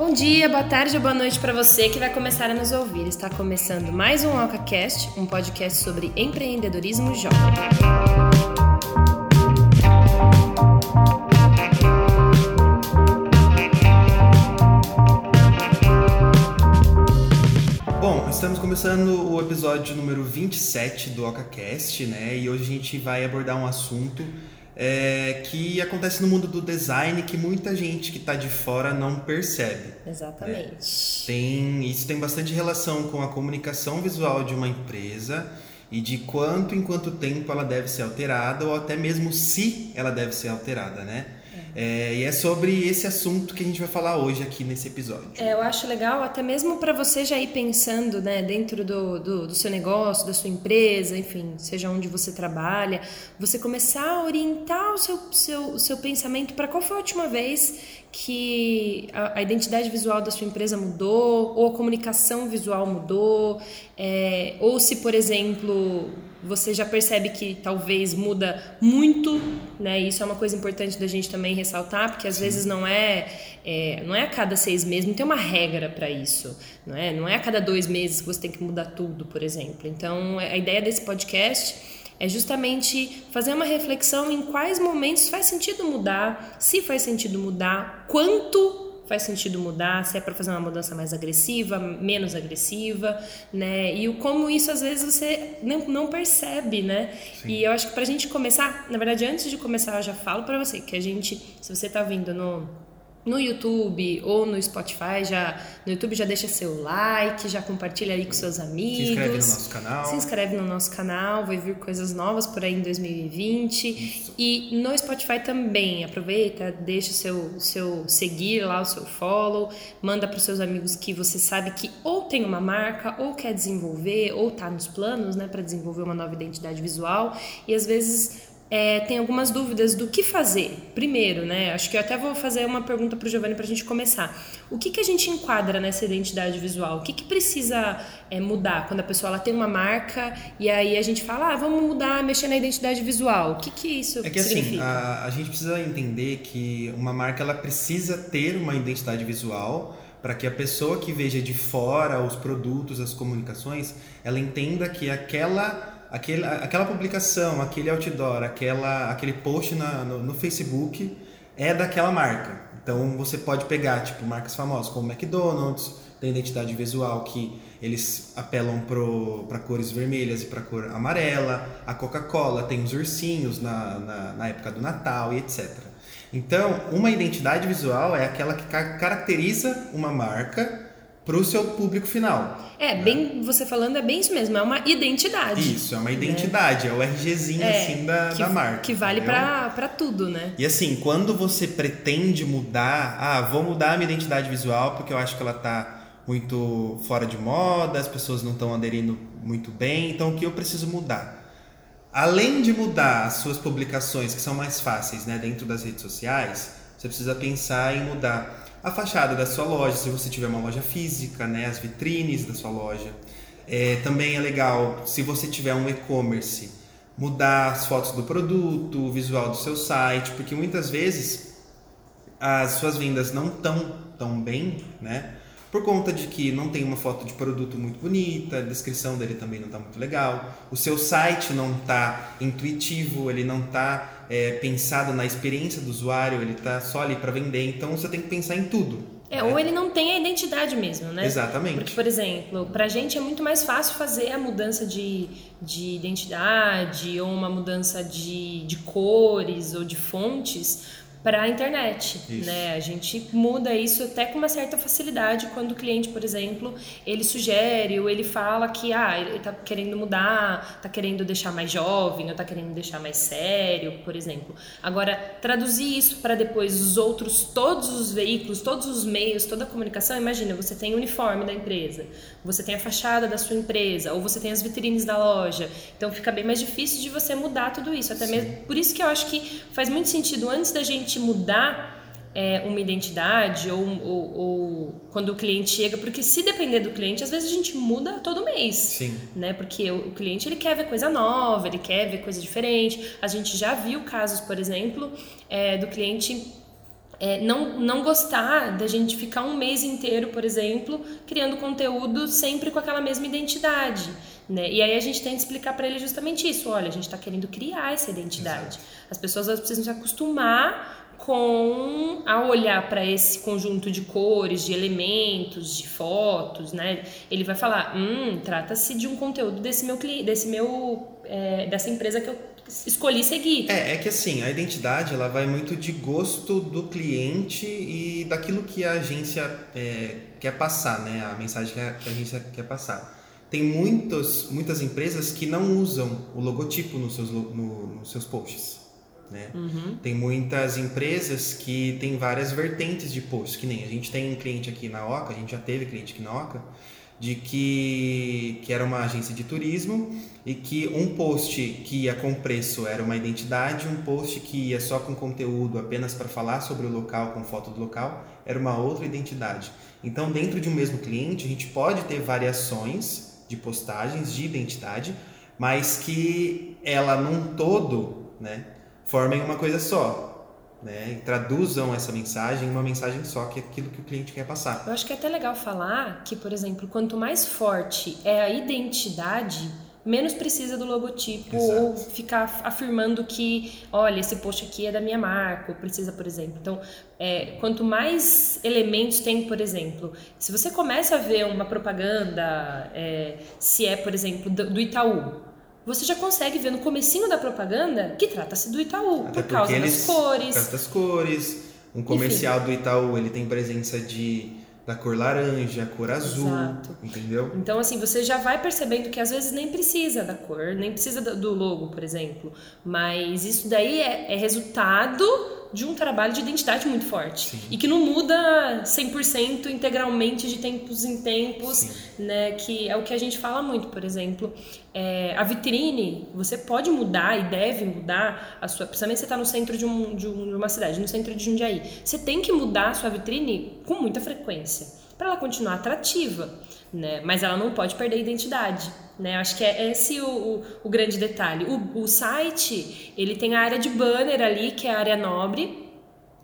Bom dia, boa tarde ou boa noite para você que vai começar a nos ouvir. Está começando mais um AlcaCast, um podcast sobre empreendedorismo jovem. Bom, estamos começando o episódio número 27 do OcaCast, né? E hoje a gente vai abordar um assunto é, que acontece no mundo do design que muita gente que está de fora não percebe. Exatamente. É, tem, isso tem bastante relação com a comunicação visual de uma empresa e de quanto em quanto tempo ela deve ser alterada ou até mesmo se ela deve ser alterada, né? É, e é sobre esse assunto que a gente vai falar hoje aqui nesse episódio. É, eu acho legal, até mesmo para você já ir pensando né, dentro do, do, do, seu negócio, da sua empresa, enfim, seja onde você trabalha, você começar a orientar o seu, seu, o seu pensamento para qual foi a última vez que a, a, identidade visual da sua empresa mudou, ou a comunicação visual mudou, é, ou se, por exemplo, você já percebe que talvez muda muito, né? Isso é uma coisa importante da gente também ressaltar, porque às Sim. vezes não é, é, não é a cada seis meses, não tem uma regra para isso, não é? Não é a cada dois meses que você tem que mudar tudo, por exemplo. Então, a ideia desse podcast é justamente fazer uma reflexão em quais momentos faz sentido mudar, se faz sentido mudar, quanto faz sentido mudar, se é para fazer uma mudança mais agressiva, menos agressiva, né? E o como isso às vezes você não, não percebe, né? Sim. E eu acho que para a gente começar, na verdade, antes de começar, eu já falo para você que a gente, se você está vindo no no YouTube ou no Spotify, já no YouTube já deixa seu like, já compartilha aí com seus amigos. Se inscreve no nosso canal. Se inscreve no nosso canal, vai vir coisas novas por aí em 2020. Isso. E no Spotify também, aproveita, deixa o seu, seu seguir lá, o seu follow, manda para os seus amigos que você sabe que ou tem uma marca, ou quer desenvolver, ou tá nos planos, né, para desenvolver uma nova identidade visual. E às vezes é, tem algumas dúvidas do que fazer. Primeiro, né? Acho que eu até vou fazer uma pergunta para o Giovanni para a gente começar. O que, que a gente enquadra nessa identidade visual? O que, que precisa é, mudar quando a pessoa ela tem uma marca e aí a gente fala, ah, vamos mudar, mexer na identidade visual? O que, que isso é que, assim, significa? Assim, a, a gente precisa entender que uma marca ela precisa ter uma identidade visual para que a pessoa que veja de fora os produtos, as comunicações, ela entenda que aquela aquele, aquela publicação, aquele outdoor, aquela, aquele post na, no, no, Facebook é daquela marca. Então você pode pegar tipo marcas famosas como McDonald's, tem identidade visual que eles apelam para cores vermelhas e para cor amarela. A Coca-Cola tem os ursinhos na, na, na época do Natal e etc. Então, uma identidade visual é aquela que caracteriza uma marca para o seu público final. É, né? bem, você falando é bem isso mesmo, é uma identidade. Isso, é uma identidade, né? é o RGzinho é, assim da, que, da marca. Que vale para tudo, né? E assim, quando você pretende mudar, ah, vou mudar a minha identidade visual porque eu acho que ela tá muito fora de moda, as pessoas não estão aderindo muito bem, então o que eu preciso mudar? Além de mudar as suas publicações, que são mais fáceis, né, dentro das redes sociais, você precisa pensar em mudar a fachada da sua loja, se você tiver uma loja física, né, as vitrines da sua loja. É, também é legal, se você tiver um e-commerce, mudar as fotos do produto, o visual do seu site, porque muitas vezes as suas vendas não estão tão bem, né? Por conta de que não tem uma foto de produto muito bonita, a descrição dele também não está muito legal, o seu site não está intuitivo, ele não está é, pensado na experiência do usuário, ele está só ali para vender, então você tem que pensar em tudo. É, né? ou ele não tem a identidade mesmo, né? Exatamente. Porque, por exemplo, para a gente é muito mais fácil fazer a mudança de, de identidade ou uma mudança de, de cores ou de fontes para a internet, isso. né? A gente muda isso até com uma certa facilidade quando o cliente, por exemplo, ele sugere ou ele fala que ah, ele está querendo mudar, está querendo deixar mais jovem, ou está querendo deixar mais sério, por exemplo. Agora, traduzir isso para depois os outros, todos os veículos, todos os meios, toda a comunicação, imagina, você tem o uniforme da empresa, você tem a fachada da sua empresa, ou você tem as vitrines da loja. Então fica bem mais difícil de você mudar tudo isso, até Sim. mesmo por isso que eu acho que faz muito sentido antes da gente mudar é, uma identidade ou, ou, ou, quando o cliente chega, porque se depender do cliente, às vezes a gente muda todo mês, Sim. né? Porque o, o cliente ele quer ver coisa nova, ele quer ver coisa diferente. A gente já viu casos, por exemplo, é, do cliente é, não, não gostar da gente ficar um mês inteiro, por exemplo, criando conteúdo sempre com aquela mesma identidade. Né? E aí a gente tem que explicar para ele justamente isso. Olha, a gente está querendo criar essa identidade. Exato. As pessoas precisam se acostumar com a olhar para esse conjunto de cores, de elementos, de fotos, né? Ele vai falar, hum, trata-se de um conteúdo desse meu cliente, desse meu, é, dessa empresa que eu escolhi seguir. É, é que assim, a identidade ela vai muito de gosto do cliente e daquilo que a agência é, quer passar, né? A mensagem que a, que a agência quer passar. Tem muitos, muitas empresas que não usam o logotipo nos seus, no, nos seus posts. Né? Uhum. Tem muitas empresas que tem várias vertentes de posts, que nem a gente tem um cliente aqui na Oca, a gente já teve cliente aqui na Oca, de que, que era uma agência de turismo e que um post que ia com preço era uma identidade, um post que ia só com conteúdo apenas para falar sobre o local, com foto do local, era uma outra identidade. Então, dentro de um mesmo cliente, a gente pode ter variações de postagens de identidade, mas que ela num todo, né, formem uma coisa só. Né, e traduzam essa mensagem em uma mensagem só, que é aquilo que o cliente quer passar. Eu acho que é até legal falar que, por exemplo, quanto mais forte é a identidade, menos precisa do logotipo Exato. ou ficar afirmando que, olha, esse post aqui é da minha marca, ou precisa, por exemplo. Então, é, quanto mais elementos tem, por exemplo, se você começa a ver uma propaganda, é, se é, por exemplo, do, do Itaú, você já consegue ver no comecinho da propaganda que trata-se do Itaú, Até por causa das cores. Por causa das cores. Um comercial Enfim. do Itaú, ele tem presença de da cor laranja, cor azul, Exato. entendeu? Então assim, você já vai percebendo que às vezes nem precisa da cor, nem precisa do logo, por exemplo, mas isso daí é, é resultado de um trabalho de identidade muito forte Sim. e que não muda 100% integralmente de tempos em tempos, Sim. né? Que é o que a gente fala muito, por exemplo, é, a vitrine você pode mudar e deve mudar a sua, principalmente você está no centro de, um, de, uma cidade, no centro de Jundiaí, você tem que mudar a sua vitrine com muita frequência para ela continuar atrativa, né? Mas ela não pode perder a identidade. Né? Acho que é esse o, o, o grande detalhe. O, o, site, ele tem a área de banner ali, que é a área nobre,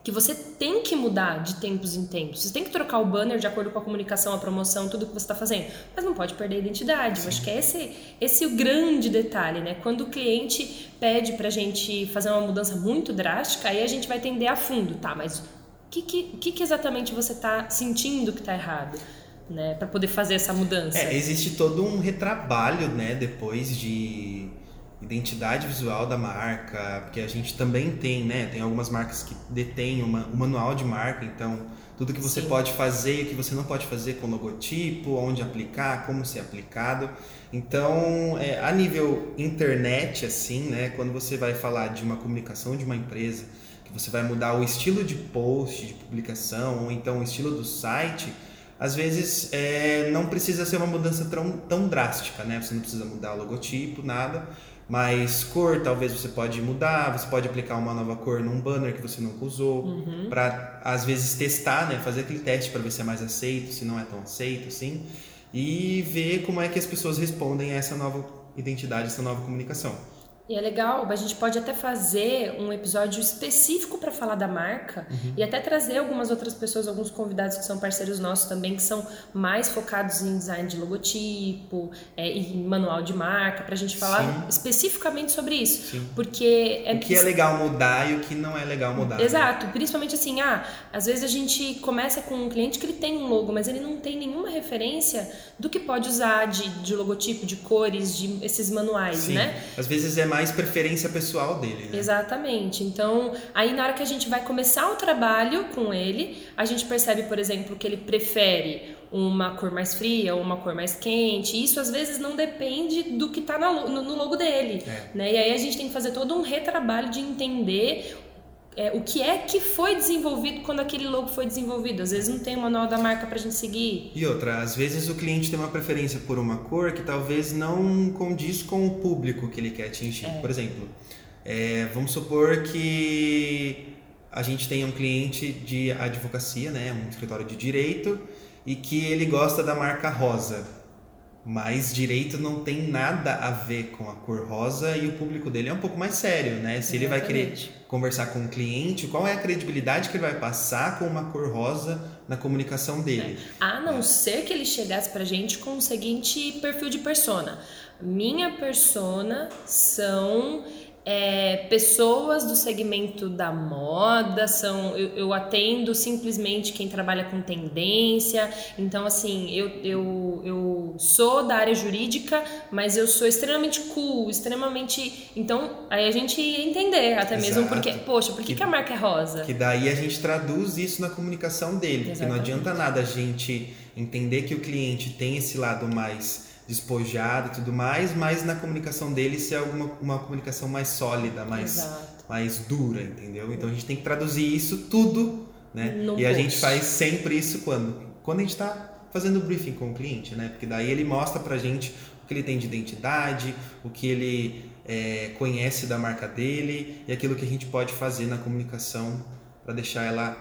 que você tem que mudar de tempos em tempos. Você tem que trocar o banner de acordo com a comunicação, a promoção, tudo que você está fazendo. Mas não pode perder a identidade. Eu acho que é esse, esse o grande detalhe, né? Quando o cliente pede para a gente fazer uma mudança muito drástica, aí a gente vai entender a fundo, tá? Mas o que, que, que exatamente você está sentindo que está errado? Né, para poder fazer essa mudança. É, existe todo um retrabalho, né, depois de identidade visual da marca, porque a gente também tem, né, tem algumas marcas que detêm uma, um manual de marca, então tudo que você Sim. pode fazer e o que você não pode fazer com logotipo, onde aplicar, como ser aplicado. Então, é, a nível internet, assim, né, quando você vai falar de uma comunicação de uma empresa, que você vai mudar o estilo de post, de publicação, ou então o estilo do site, às vezes é, não precisa ser uma mudança tão, tão drástica, né? Você não precisa mudar o logotipo, nada. Mas cor, talvez você pode mudar, você pode aplicar uma nova cor num banner que você nunca usou, uhum. para às vezes testar, né? Fazer aquele teste para ver se é mais aceito, se não é tão aceito, assim, e ver como é que as pessoas respondem a essa nova identidade, essa nova comunicação. E é legal, a gente pode até fazer um episódio específico para falar da marca uhum. e até trazer algumas outras pessoas, alguns convidados que são parceiros nossos também, que são mais focados em design de logotipo é, e manual de marca, para a gente falar Sim. especificamente sobre isso. Sim. Porque é o que é legal mudar e o que não é legal mudar. Né? Exato, né? principalmente assim, ah, às vezes a gente começa com um cliente que ele tem um logo, mas ele não tem nenhuma referência do que pode usar de, de logotipo, de cores, de esses manuais, Sim. né? Às vezes é mais mais preferência pessoal dele. Né? Exatamente. Então, aí na hora que a gente vai começar o trabalho com ele, a gente percebe, por exemplo, que ele prefere uma cor mais fria ou uma cor mais quente. Isso às vezes não depende do que está no, no, logo dele. É. Né? E aí a gente tem que fazer todo um retrabalho de entender é, o que é que foi desenvolvido quando aquele logo foi desenvolvido. Às vezes não tem o manual da marca para a gente seguir. E outra, às vezes o cliente tem uma preferência por uma cor que talvez não condiz com o público que ele quer atingir. É. Por exemplo, é, vamos supor que a gente tenha um cliente de advocacia, né, um escritório de direito, e que ele gosta da marca rosa. Mas direito não tem nada a ver com a cor rosa e o público dele é um pouco mais sério, né? Se ele vai querer conversar com o cliente, qual é a credibilidade que ele vai passar com uma cor rosa na comunicação dele? É. A não é. ser que ele chegasse pra gente com o seguinte perfil de persona. Minha persona são é, pessoas do segmento da moda, são eu, eu, atendo simplesmente quem trabalha com tendência. Então, assim, eu, eu, eu sou da área jurídica, mas eu sou extremamente cool, extremamente. Então, aí a gente ia entender, até Exato. mesmo porque, poxa, por que, que, que, a marca é rosa? Que daí a gente traduz isso na comunicação dele, Exatamente. porque não adianta nada a gente entender que o cliente tem esse lado mais despojado e tudo mais, mas na comunicação dele ser alguma uma comunicação mais sólida, mais, mais dura, entendeu? Então a gente tem que traduzir isso tudo, né? No e post. a gente faz sempre isso quando? Quando a gente está fazendo briefing com o cliente, né? Porque daí ele mostra pra gente o que ele tem de identidade, o que ele é, conhece da marca dele e aquilo que a gente pode fazer na comunicação para deixar ela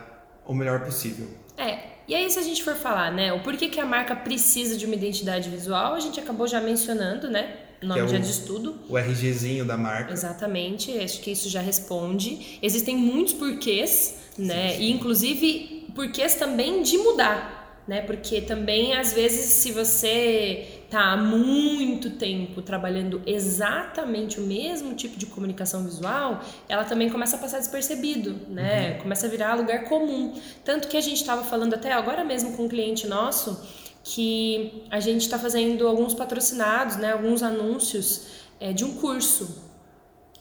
o melhor possível. É, e aí, se a gente for falar, né, o porquê que a marca precisa de uma identidade visual, a gente acabou já mencionando, né? Nome é já de estudo. O RGzinho da marca. Exatamente, acho que isso já responde. Existem muitos porquês, né? Sim, sim. E inclusive porquês também de mudar né? Porque também às vezes se você tá há muito tempo trabalhando exatamente o mesmo tipo de comunicação visual, ela também começa a passar despercebido, né? Uhum. Começa a virar lugar comum. Tanto que a gente estava falando até agora mesmo com um cliente nosso que a gente está fazendo alguns patrocinados, né? Alguns anúncios é, de um curso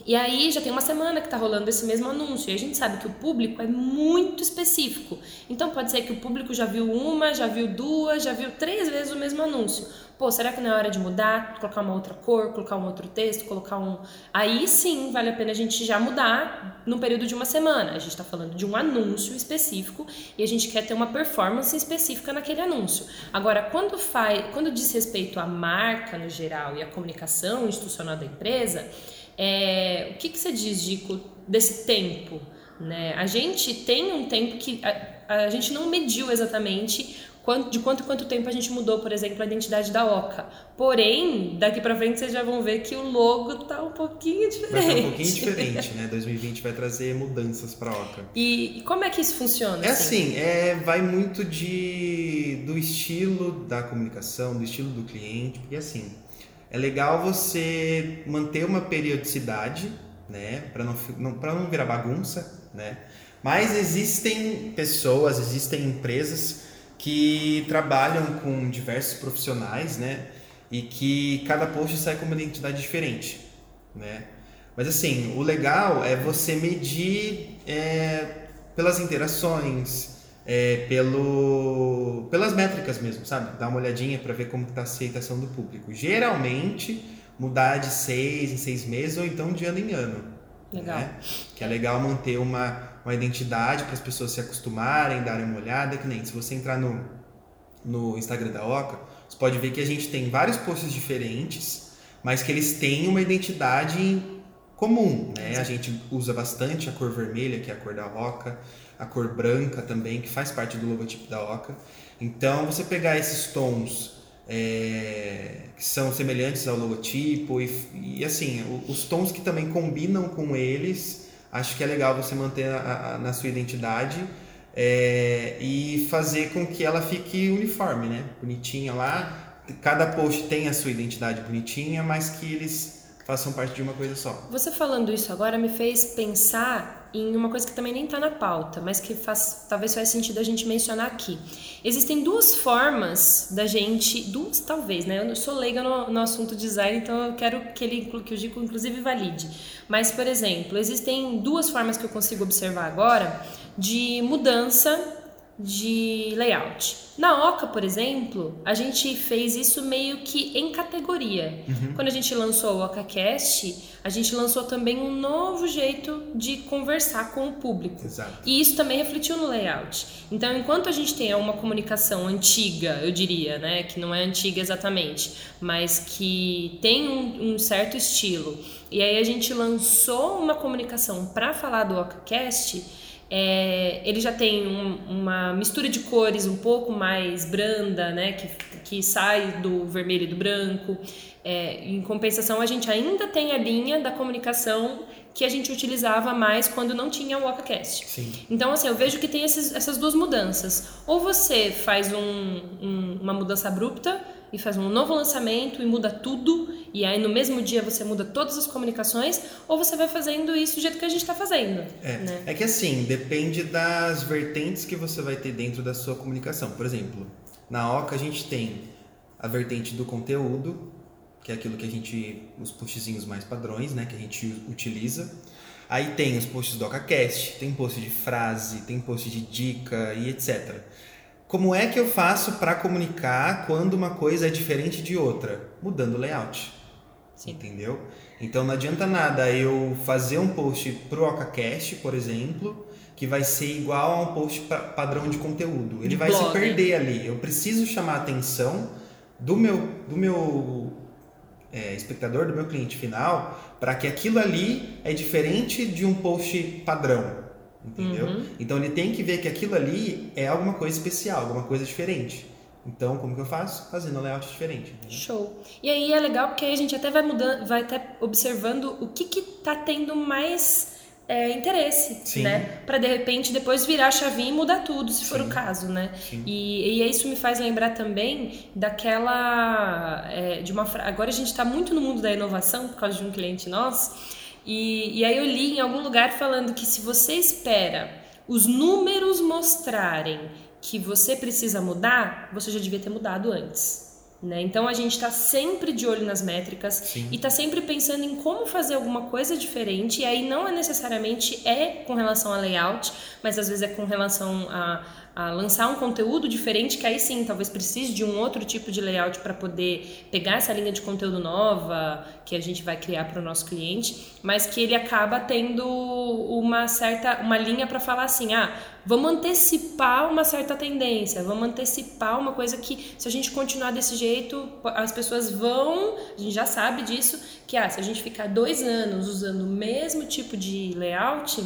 e aí já tem uma semana que está rolando esse mesmo anúncio. E a gente sabe que o público é muito específico. Então pode ser que o público já viu uma, já viu duas, já viu três vezes o mesmo anúncio. Pô, será que não é hora de mudar? Colocar uma outra cor, colocar um outro texto, colocar um. Aí sim vale a pena a gente já mudar no período de uma semana. A gente está falando de um anúncio específico e a gente quer ter uma performance específica naquele anúncio. Agora, quando faz, quando diz respeito à marca no geral e à comunicação institucional da empresa é, o que, que você diz, Dico, desse tempo? Né? A gente tem um tempo que a, a gente não mediu exatamente quanto, de quanto quanto tempo a gente mudou, por exemplo, a identidade da Oca. Porém, daqui para frente vocês já vão ver que o logo tá um pouquinho diferente. Vai estar um pouquinho diferente, né? 2020 vai trazer mudanças para a Oca. E, e, como é que isso funciona? É assim, assim é, vai muito de do estilo da comunicação, do estilo do cliente, porque assim, é legal você manter uma periodicidade, né, para não, não, não virar bagunça, né? Mas existem pessoas, existem empresas que trabalham com diversos profissionais, né? E que cada post sai com uma identidade diferente, né? Mas assim, o legal é você medir é, pelas interações, é, pelo, pelas métricas mesmo, sabe? Dar uma olhadinha para ver como está a aceitação do público. Geralmente, mudar de seis em seis meses ou então de ano em ano. Legal. Né? Que é legal manter uma, uma identidade para as pessoas se acostumarem, darem uma olhada. Que nem se você entrar no, no Instagram da Oca, você pode ver que a gente tem vários posts diferentes, mas que eles têm uma identidade comum. Né? A gente usa bastante a cor vermelha, que é a cor da Oca a cor branca também, que faz parte do logotipo da Oca. Então, você pegar esses tons é, que são semelhantes ao logotipo e, e assim, os tons que também combinam com eles, acho que é legal você manter a, a, na sua identidade é, e fazer com que ela fique uniforme, né? Bonitinha lá. Cada post tem a sua identidade bonitinha, mas que eles façam parte de uma coisa só. Você falando isso agora me fez pensar em uma coisa que também nem está na pauta, mas que faz, talvez faz sentido a gente mencionar aqui. Existem duas formas da gente, duas talvez, né? Eu sou leiga no, no assunto design, então eu quero que ele que o Gico inclusive valide. Mas, por exemplo, existem duas formas que eu consigo observar agora de mudança de layout. Na Oca, por exemplo, a gente fez isso meio que em categoria. Uhum. Quando a gente lançou o OcaCast, a gente lançou também um novo jeito de conversar com o público. Exato. E isso também refletiu no layout. Então, enquanto a gente tem uma comunicação antiga, eu diria, né, que não é antiga exatamente, mas que tem um, um certo estilo, e aí a gente lançou uma comunicação para falar do OcaCast, é, ele já tem um, uma mistura de cores um pouco mais branda, né, que, que sai do vermelho e do branco. É, em compensação, a gente ainda tem a linha da comunicação que a gente utilizava mais quando não tinha o WakaCast. Sim. Então, assim, eu vejo que tem esses, essas duas mudanças. Ou você faz um, um, uma mudança abrupta e faz um novo lançamento e muda tudo, e aí no mesmo dia você muda todas as comunicações, ou você vai fazendo isso do jeito que a gente está fazendo. É. Né? é que assim, depende das vertentes que você vai ter dentro da sua comunicação. Por exemplo, na OCA a gente tem a vertente do conteúdo, que é aquilo que a gente. os postzinhos mais padrões, né? Que a gente utiliza. Aí tem os posts do OcaCast, tem post de frase, tem post de dica e etc. Como é que eu faço para comunicar quando uma coisa é diferente de outra? Mudando o layout. Sim. Entendeu? Então não adianta nada eu fazer um post pro OcaCast, por exemplo, que vai ser igual a um post padrão de conteúdo. Ele De vai se blog. perder ali. Eu preciso chamar a atenção do meu, do meu é, espectador, do meu cliente final, para que aquilo ali é diferente de um post padrão. Entendeu? Uhum. Então ele tem que ver que aquilo ali é alguma coisa especial, alguma coisa diferente. Então, como que eu faço? Fazendo um layout diferente. entendeu? Show. E aí é legal porque aí a gente até vai mudando, vai até observando o que que tá tendo mais é, interesse, Sim. né? Para de repente depois virar a chavinha e mudar tudo, se for Sim. o caso, né? Sim. E, e isso me faz lembrar também daquela é, de uma fra- agora a gente está muito no mundo da inovação por causa de um cliente nosso e, e aí eu li em algum lugar falando que se você espera os números mostrarem que você precisa mudar, você já devia ter mudado antes. Né? Então a gente está sempre de olho nas métricas Sim. e está sempre pensando em como fazer alguma coisa diferente. E aí não é necessariamente é com relação a layout, mas às vezes é com relação a, a lançar um conteúdo diferente, que aí sim talvez precise de um outro tipo de layout para poder pegar essa linha de conteúdo nova que a gente vai criar para o nosso cliente, mas que ele acaba tendo uma certa uma linha para falar assim, ah, vamos antecipar uma certa tendência, vamos antecipar uma coisa que se a gente continuar desse jeito, as pessoas vão, a gente já sabe disso, que ah, se a gente ficar dois anos usando o mesmo tipo de layout,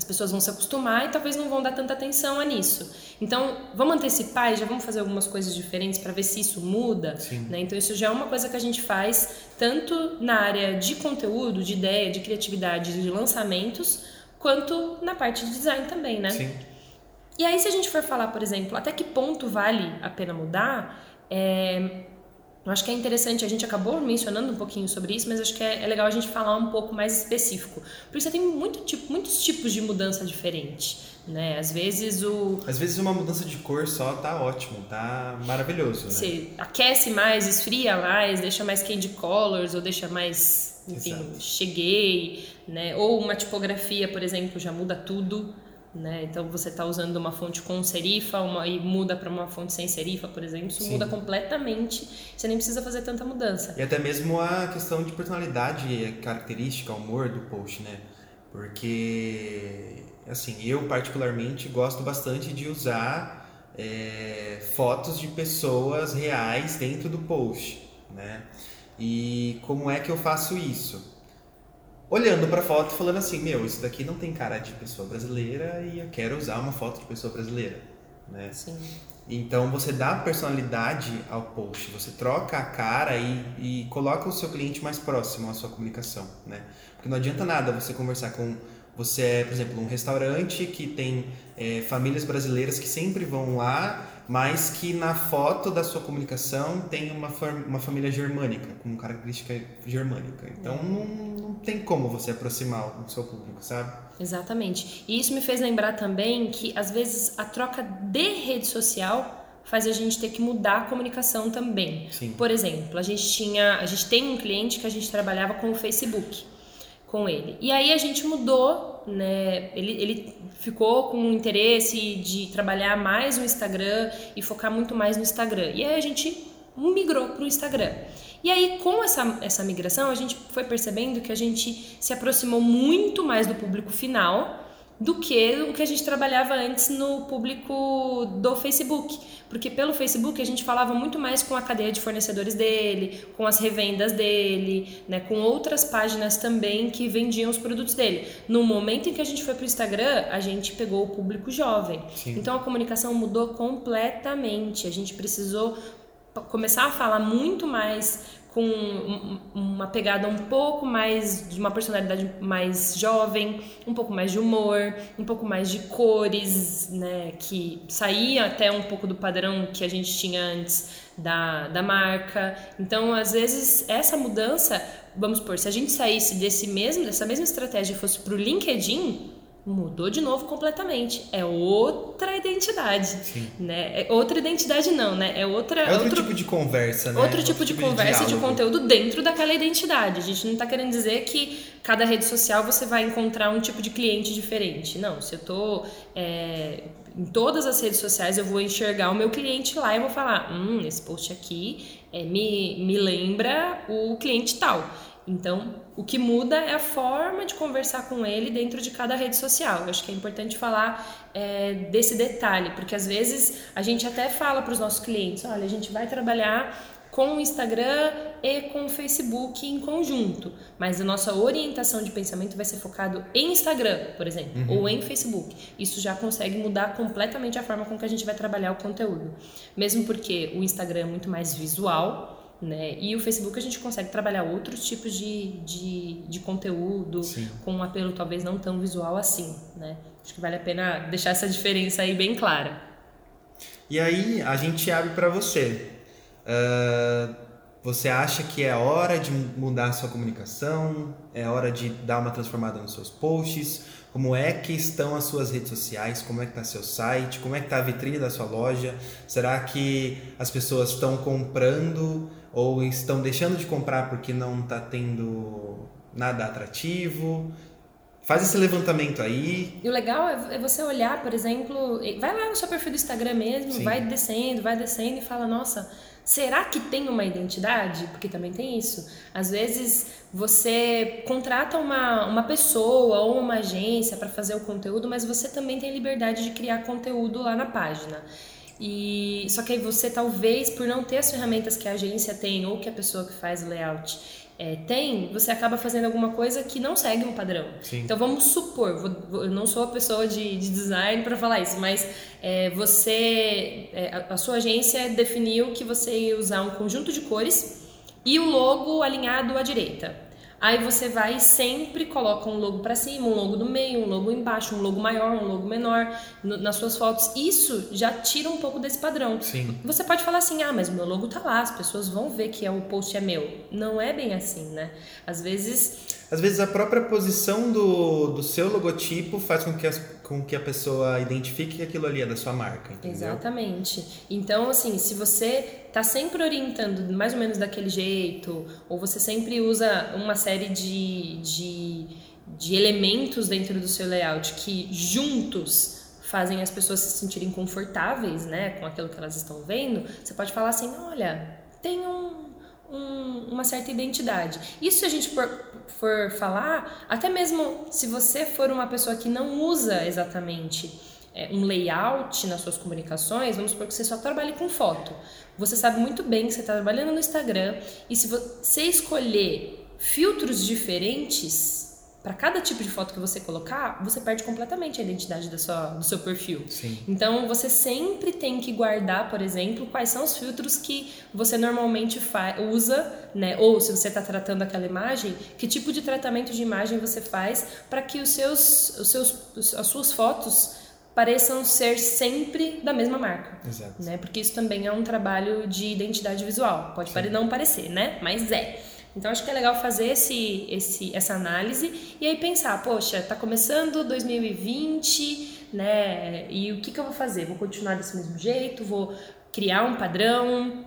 as pessoas vão se acostumar e talvez não vão dar tanta atenção a nisso. Então, vamos antecipar e já vamos fazer algumas coisas diferentes para ver se isso muda. Né? Então, isso já é uma coisa que a gente faz tanto na área de conteúdo, de ideia, de criatividade, de lançamentos, quanto na parte de design também, né? Sim. E aí, se a gente for falar, por exemplo, até que ponto vale a pena mudar, é, eu acho que é interessante, a gente acabou mencionando um pouquinho sobre isso, mas acho que é, é legal a gente falar um pouco mais específico. Porque você tem muito tipo, muitos tipos de mudança diferente, né? Às vezes o, Às vezes uma mudança de cor só tá ótimo, tá maravilhoso, né? você aquece mais, esfria mais, deixa mais candy colors ou deixa mais, enfim, Exato. cheguei, né? Ou uma tipografia, por exemplo, já muda tudo, né? Então você está usando uma fonte com serifa uma, e muda para uma fonte sem serifa, por exemplo, isso Sim. muda completamente. Você nem precisa fazer tanta mudança. E até mesmo a questão de personalidade, característica, humor do post, né? Porque, assim, eu particularmente gosto bastante de usar é, fotos de pessoas reais dentro do post, né? E como é que eu faço isso? Olhando para a foto e falando assim, meu, isso daqui não tem cara de pessoa brasileira e eu quero usar uma foto de pessoa brasileira, né? Assim, Então você dá personalidade ao post, você troca a cara e, e coloca o seu cliente mais próximo à sua comunicação, né? Porque não adianta nada você conversar com você é, por exemplo, um restaurante que tem é, famílias brasileiras que sempre vão lá, mas que na foto da sua comunicação tem uma, uma família germânica, com característica germânica. Então não, não tem como você aproximar o seu público, sabe? Exatamente. E isso me fez lembrar também que às vezes a troca de rede social faz a gente ter que mudar a comunicação também. Sim. Por exemplo, a gente tinha, a gente tem um cliente que a gente trabalhava com o Facebook com ele. E aí a gente mudou, né? Ele, ele ficou com o interesse de trabalhar mais no Instagram e focar muito mais no Instagram. E aí a gente migrou para o Instagram. E aí, com essa, essa migração, a gente foi percebendo que a gente se aproximou muito mais do público final do que o que a gente trabalhava antes no público do Facebook. Porque pelo Facebook a gente falava muito mais com a cadeia de fornecedores dele, com as revendas dele, né, com outras páginas também que vendiam os produtos dele. No momento em que a gente foi para o Instagram, a gente pegou o público jovem. Sim. Então a comunicação mudou completamente. A gente precisou começar a falar muito mais com uma pegada um pouco mais de uma personalidade mais jovem, um pouco mais de humor, um pouco mais de cores, né, que saía até um pouco do padrão que a gente tinha antes da, da marca. Então, às vezes, essa mudança, vamos supor, se a gente saísse desse mesmo, dessa mesma estratégia e fosse para o LinkedIn, mudou de novo completamente. É outra identidade, Sim. né? É outra identidade não, né? É outra é outro, outro tipo de conversa, né? Outro tipo, outro tipo de conversa de, de, conteúdo dentro daquela identidade. A gente não está querendo dizer que cada rede social você vai encontrar um tipo de cliente diferente. Não, se eu tô é, em todas as redes sociais eu vou enxergar o meu cliente lá e vou falar, hum, esse post aqui é, me, me lembra o cliente tal. Então, o que muda é a forma de conversar com ele dentro de cada rede social. Eu acho que é importante falar é, desse detalhe, porque às vezes a gente até fala para os nossos clientes: olha, a gente vai trabalhar com o Instagram e com o Facebook em conjunto, mas a nossa orientação de pensamento vai ser focado em Instagram, por exemplo, uhum. ou em Facebook. Isso já consegue mudar completamente a forma com que a gente vai trabalhar o conteúdo, mesmo porque o Instagram é muito mais visual né? E o Facebook a gente consegue trabalhar outros tipos de, de, de conteúdo Sim. com um apelo talvez não tão visual assim, né? Acho que vale a pena deixar essa diferença aí bem clara. E aí a gente abre para você. Uh, você acha que é hora de mudar a sua comunicação? É hora de dar uma transformada nos seus posts? Como é que estão as suas redes sociais? Como é que está seu site? Como é que está a vitrine da sua loja? Será que as pessoas estão comprando ou estão deixando de comprar porque não está tendo nada atrativo. Faz esse levantamento aí. E o legal é, é você olhar, por exemplo, vai lá no seu perfil do Instagram mesmo, Sim. vai descendo, vai descendo e fala, nossa, será que tem uma identidade? Porque também tem isso. Às vezes você contrata uma, uma pessoa ou uma agência para fazer o conteúdo, mas você também tem liberdade de criar conteúdo lá na página. E só que aí você talvez por não ter as ferramentas que a agência tem ou que a pessoa que faz o layout é, tem, você acaba fazendo alguma coisa que não segue um padrão. Sim. Então vamos supor, vou, eu não sou a pessoa de, de design para falar isso, mas é, você, é, a, a sua agência definiu que você ia usar um conjunto de cores e o logo alinhado à direita. Aí você vai e sempre coloca um logo para cima, um logo no meio, um logo embaixo, um logo maior, um logo menor no, nas suas fotos. Isso já tira um pouco desse padrão. Sim. Você pode falar assim: "Ah, mas o meu logo tá lá, as pessoas vão ver que é o post é meu". Não é bem assim, né? Às vezes às vezes a própria posição do, do seu logotipo faz com que, as, com que a pessoa identifique que aquilo ali é da sua marca, entendeu? Exatamente. Então, assim, se você está sempre orientando mais ou menos daquele jeito, ou você sempre usa uma série de, de, de elementos dentro do seu layout que juntos fazem as pessoas se sentirem confortáveis, né, com aquilo que elas estão vendo, você pode falar assim, olha, tem um um, uma certa identidade. Isso se a gente for, for falar, até mesmo se você for uma pessoa que não usa exatamente é, um layout nas suas comunicações, vamos supor que você só trabalhe com foto. Você sabe muito bem que você está trabalhando no Instagram e se você escolher filtros diferentes para cada tipo de foto que você colocar, você perde completamente a identidade da sua, do seu perfil. Sim. Então você sempre tem que guardar, por exemplo, quais são os filtros que você normalmente usa, né? Ou se você está tratando aquela imagem, que tipo de tratamento de imagem você faz para que os seus, os seus, as suas fotos pareçam ser sempre da mesma marca. Exato. Né? Porque isso também é um trabalho de identidade visual. Pode Sim. não parecer, né? Mas é. Então acho que é legal fazer esse, esse, essa análise e aí pensar, poxa, tá começando 2020, né? E o que, que eu vou fazer? Vou continuar desse mesmo jeito? Vou criar um padrão?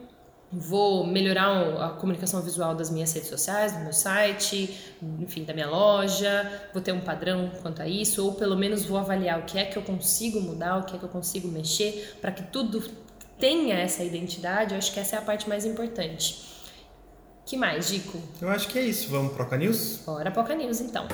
Vou melhorar a comunicação visual das minhas redes sociais, do meu site, enfim, da minha loja, vou ter um padrão quanto a isso, ou pelo menos vou avaliar o que é que eu consigo mudar, o que é que eu consigo mexer, para que tudo tenha essa identidade. Eu acho que essa é a parte mais importante que mais, Dico? Eu acho que é isso. Vamos pro Poca News? Bora Poca News, então.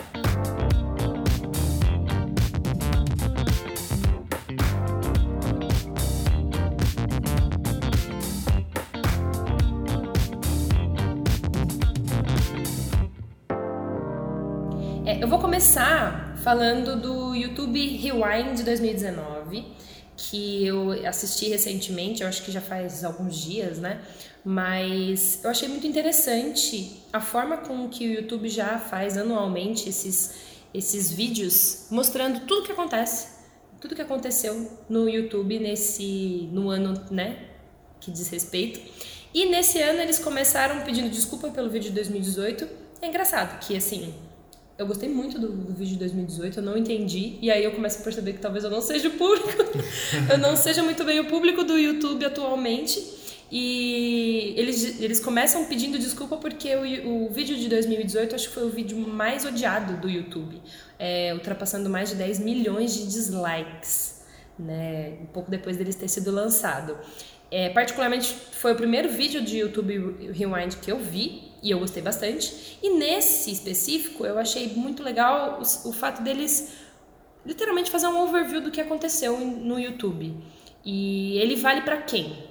É, eu vou começar falando do YouTube Rewind de 2019 que eu assisti recentemente, eu acho que já faz alguns dias, né? Mas eu achei muito interessante a forma com que o YouTube já faz anualmente esses, esses vídeos mostrando tudo que acontece, tudo que aconteceu no YouTube nesse no ano, né, que diz respeito. E nesse ano eles começaram pedindo desculpa pelo vídeo de 2018. É engraçado que assim, eu gostei muito do, do, vídeo de 2018, eu não entendi, e aí eu começo a perceber que talvez eu não seja o público, eu não seja muito bem o público do YouTube atualmente. E eles, eles começam pedindo desculpa porque o, o vídeo de 2018 acho que foi o vídeo mais odiado do YouTube, é, ultrapassando mais de 10 milhões de dislikes, né, um pouco depois deles ter sido lançado. É, particularmente foi o primeiro vídeo de YouTube Rewind que eu vi e eu gostei bastante. E nesse específico eu achei muito legal o, o fato deles literalmente fazer um overview do que aconteceu no YouTube. E ele vale para quem?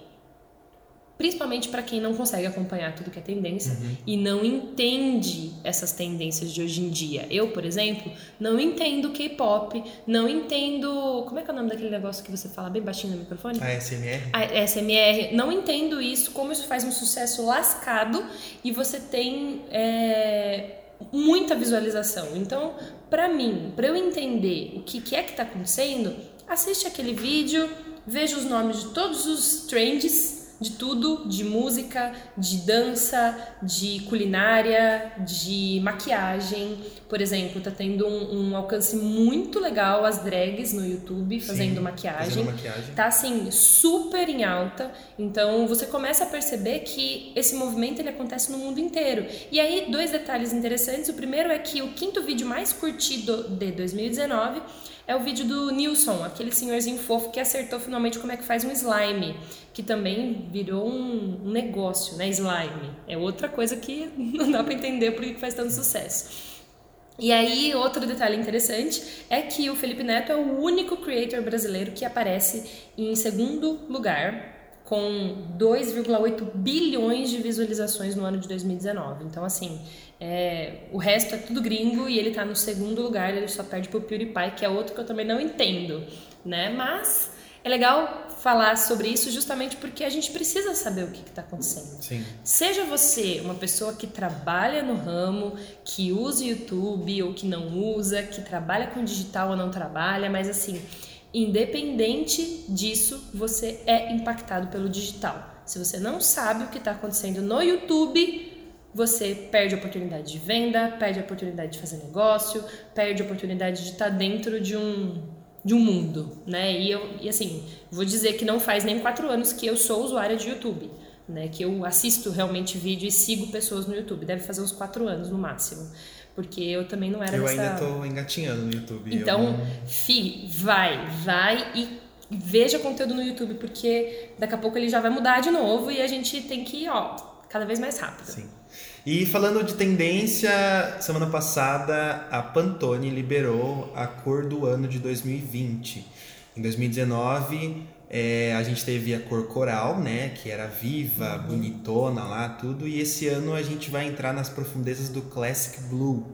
Principalmente para quem não consegue acompanhar tudo que é tendência uhum. e não entende essas tendências de hoje em dia. Eu, por exemplo, não entendo K-pop, não entendo. Como é que é o nome daquele negócio que você fala bem baixinho no microfone? A SMR. A SMR. Não entendo isso, como isso faz um sucesso lascado e você tem. É, muita visualização. Então, para mim, para eu entender o que, que é que está acontecendo, assiste aquele vídeo, veja os nomes de todos os trends de tudo, de música, de dança, de culinária, de maquiagem. Por exemplo, tá tendo um, um alcance muito legal as drags no YouTube fazendo, Sim, maquiagem. fazendo maquiagem. Tá assim, super em alta. Então você começa a perceber que esse movimento ele acontece no mundo inteiro. E aí, dois detalhes interessantes. O primeiro é que o quinto vídeo mais curtido de 2019 é o vídeo do Nilson, aquele senhorzinho fofo que acertou finalmente como é que faz um slime, que também virou um, negócio, né? Slime. É outra coisa que não dá para entender por que faz tanto sucesso. E aí, outro detalhe interessante é que o Felipe Neto é o único creator brasileiro que aparece em segundo lugar com 2,8 bilhões de visualizações no ano de 2019. Então, assim, é, o resto é tudo gringo e ele tá no segundo lugar, ele só perde pro PewDiePie, que é outro que eu também não entendo, né? Mas é legal falar sobre isso justamente porque a gente precisa saber o que está acontecendo. Sim. Seja você uma pessoa que trabalha no ramo, que usa o YouTube ou que não usa, que trabalha com digital ou não trabalha, mas assim, independente disso, você é impactado pelo digital. Se você não sabe o que está acontecendo no YouTube, você perde a oportunidade de venda, perde a oportunidade de fazer negócio, perde a oportunidade de estar dentro de um, de um mundo, né? E, eu, e assim, vou dizer que não faz nem quatro anos que eu sou usuária de YouTube, né? Que eu assisto realmente vídeo e sigo pessoas no YouTube. Deve fazer uns quatro anos no máximo. Porque eu também não era Eu ainda tô engatinhando no YouTube. Então, não... fi, vai, vai e veja conteúdo no YouTube, porque daqui a pouco ele já vai mudar de novo e a gente tem que ir, ó, cada vez mais rápido. Sim. E falando de tendência, semana passada a Pantone liberou a cor do ano de 2020. Em 2019, é, a gente teve a cor coral, né, que era viva, uhum. bonitona lá, tudo. E esse ano a gente vai entrar nas profundezas do Classic Blue,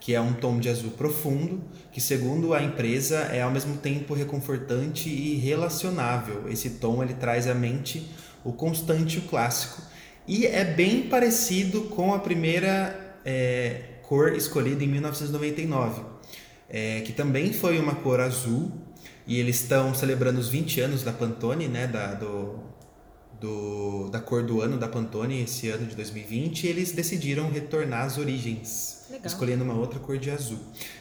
que é um tom de azul profundo, que segundo a empresa é ao mesmo tempo reconfortante e relacionável. Esse tom ele traz à mente o constante e o clássico e é bem parecido com a primeira é, cor escolhida em 1999, é, que também foi uma cor azul. E eles estão celebrando os 20 anos da Pantone, né, da, do, do, da cor do ano da Pantone, esse ano de 2020. E eles decidiram retornar às origens, Legal. escolhendo uma outra cor de azul.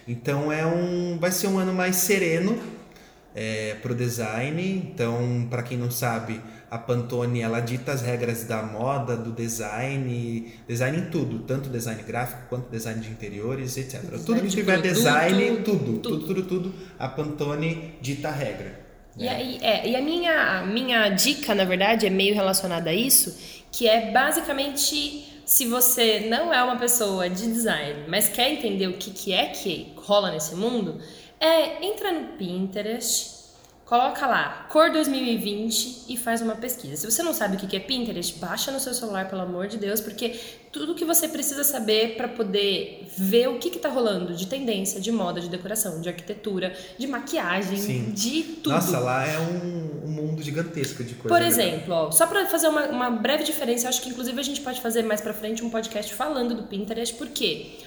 Então é um, vai ser um ano mais sereno é, para o design. Então, para quem não sabe, a Pantone ela dita as regras da moda, do design, design em tudo, tanto design gráfico quanto design de interiores, etc. Design tudo que tiver produto, design, tudo, tudo, tudo, tudo, tudo, a Pantone dita a regra. E, aí, é, e a minha, a minha dica, na verdade, é meio relacionada a isso, que é basicamente se você não é uma pessoa de design, mas quer entender o que, que é que rola nesse mundo, é entra no Pinterest, Coloca lá, cor 2020 e faz uma pesquisa. Se você não sabe o que é Pinterest, baixa no seu celular, pelo amor de Deus, porque tudo que você precisa saber para poder ver o que está rolando de tendência, de moda, de decoração, de arquitetura, de maquiagem, Sim. de tudo. Nossa, lá é um, um mundo gigantesco de coisas. Por exemplo, ó, só para fazer uma, uma breve diferença, acho que inclusive a gente pode fazer mais para frente um podcast falando do Pinterest, porque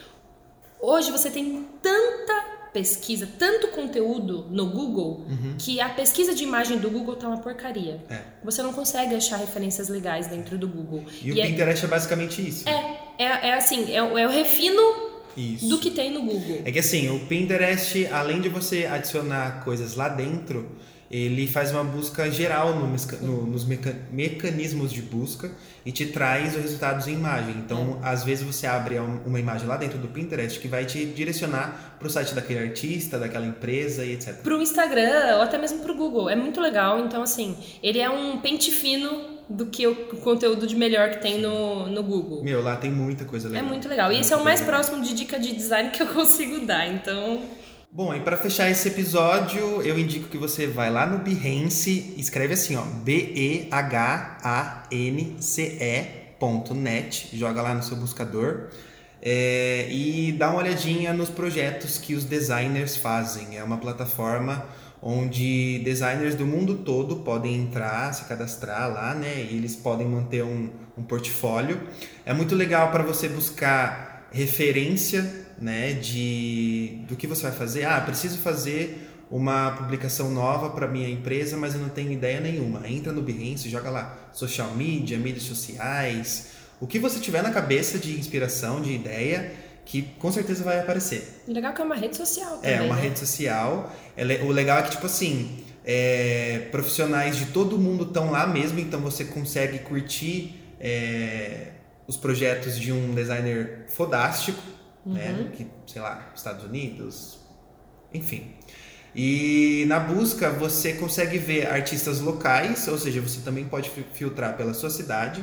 hoje você tem tanta pesquisa tanto conteúdo no Google uhum. que a pesquisa de imagem do Google tá uma porcaria. É. Você não consegue achar referências legais dentro do Google. E, e o é, Pinterest é basicamente isso. É, é, é assim, é, é o refino isso. do que tem no Google. É que assim, o Pinterest, além de você adicionar coisas lá dentro, ele faz uma busca geral no, no, nos meca, mecanismos de busca e te traz os resultados em imagem. Então, é. às vezes você abre uma imagem lá dentro do Pinterest que vai te direcionar para o site daquele artista, daquela empresa e etc. Para o Instagram ou até mesmo para o Google. É muito legal. Então, assim, ele é um pente fino do que o conteúdo de melhor que tem no, no Google. Meu, lá tem muita coisa legal. É muito legal. E esse é o mais legal. próximo de dica de design que eu consigo dar. Então, Bom, e para fechar esse episódio, eu indico que você vai lá no Behance, escreve assim, ó, B-E-H-A-N-C-E.net, joga lá no seu buscador é, e dá uma olhadinha nos projetos que os designers fazem. É uma plataforma onde designers do mundo todo podem entrar, se cadastrar lá, né? E eles podem manter um, um portfólio. É muito legal para você buscar referência né, de do que você vai fazer. Ah, preciso fazer uma publicação nova para minha empresa, mas eu não tenho ideia nenhuma. Entra no Behance, joga lá social media, mídias sociais, o que você tiver na cabeça de inspiração, de ideia, que com certeza vai aparecer. O legal é que é uma rede social é, também. É, uma né? rede social. O legal é que, tipo assim, é, profissionais de todo mundo estão lá mesmo, então você consegue curtir é, os projetos de um designer fodástico? Uhum. né? Que, sei lá, Estados Unidos, enfim. E na busca você consegue ver artistas locais, ou seja, você também pode filtrar pela sua cidade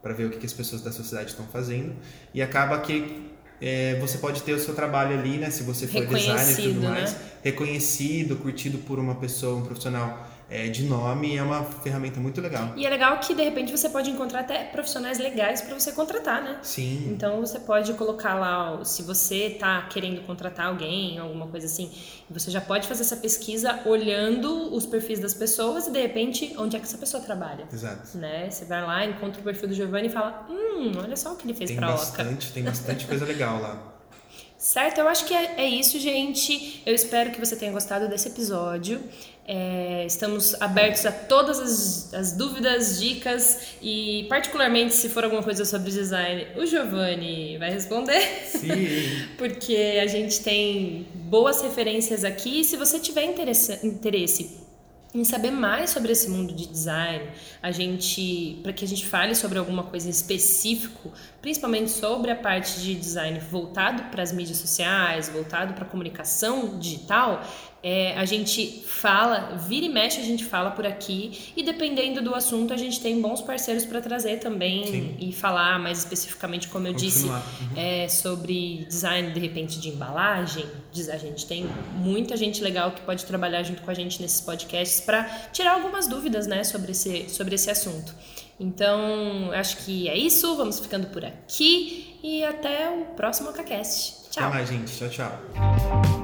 para ver o que, que, as pessoas da sua cidade estão fazendo e acaba que é, você pode ter o seu trabalho ali, né? Se você for designer e tudo mais, né? reconhecido, curtido por uma pessoa, um profissional é, de nome é uma ferramenta muito legal. E é legal que de repente você pode encontrar até profissionais legais para você contratar, né? Sim. Então você pode colocar lá, se você está querendo contratar alguém, alguma coisa assim, você já pode fazer essa pesquisa olhando os perfis das pessoas e de repente onde é que essa pessoa trabalha. Exato. Né? Você vai lá, encontra o perfil do Giovanni e fala, hum, olha só o que ele fez para bastante, Tem bastante coisa legal lá. Certo? Eu acho que é, é, isso, gente. Eu espero que você tenha gostado desse episódio. É, estamos abertos a todas as, as, dúvidas, dicas e, particularmente, se for alguma coisa sobre design, o Giovanni vai responder. Sim. Porque a gente tem boas referências aqui. Se você tiver interesse, interesse em saber mais sobre esse mundo de design, a gente, para que a gente fale sobre alguma coisa em específico, principalmente sobre a parte de design voltado para as mídias sociais, voltado para a comunicação digital, é, a gente fala, vira e mexe a gente fala por aqui e dependendo do assunto a gente tem bons parceiros para trazer também Sim. e falar mais especificamente, como eu Continuar. disse, uhum. é, sobre design de repente de embalagem. A gente tem muita gente legal que pode trabalhar junto com a gente nesses podcasts para tirar algumas dúvidas né, sobre, esse, sobre esse assunto. Então, acho que é isso. Vamos ficando por aqui e até o próximo AcaCast. Tchau. Até mais, gente. Tchau, tchau.